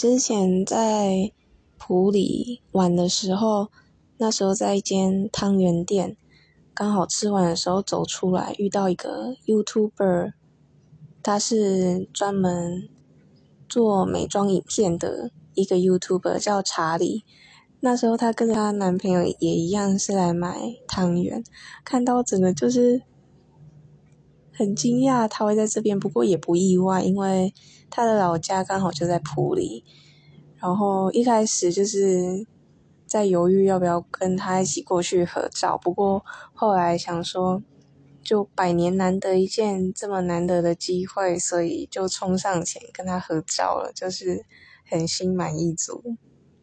之前在普里玩的时候，那时候在一间汤圆店，刚好吃完的时候走出来，遇到一个 YouTuber，他是专门做美妆影片的一个 YouTuber，叫查理。那时候她跟她男朋友也一样是来买汤圆，看到真的就是很惊讶他会在这边，不过也不意外，因为他的老家刚好就在普里。然后一开始就是在犹豫要不要跟他一起过去合照，不过后来想说，就百年难得一见这么难得的机会，所以就冲上前跟他合照了，就是很心满意足。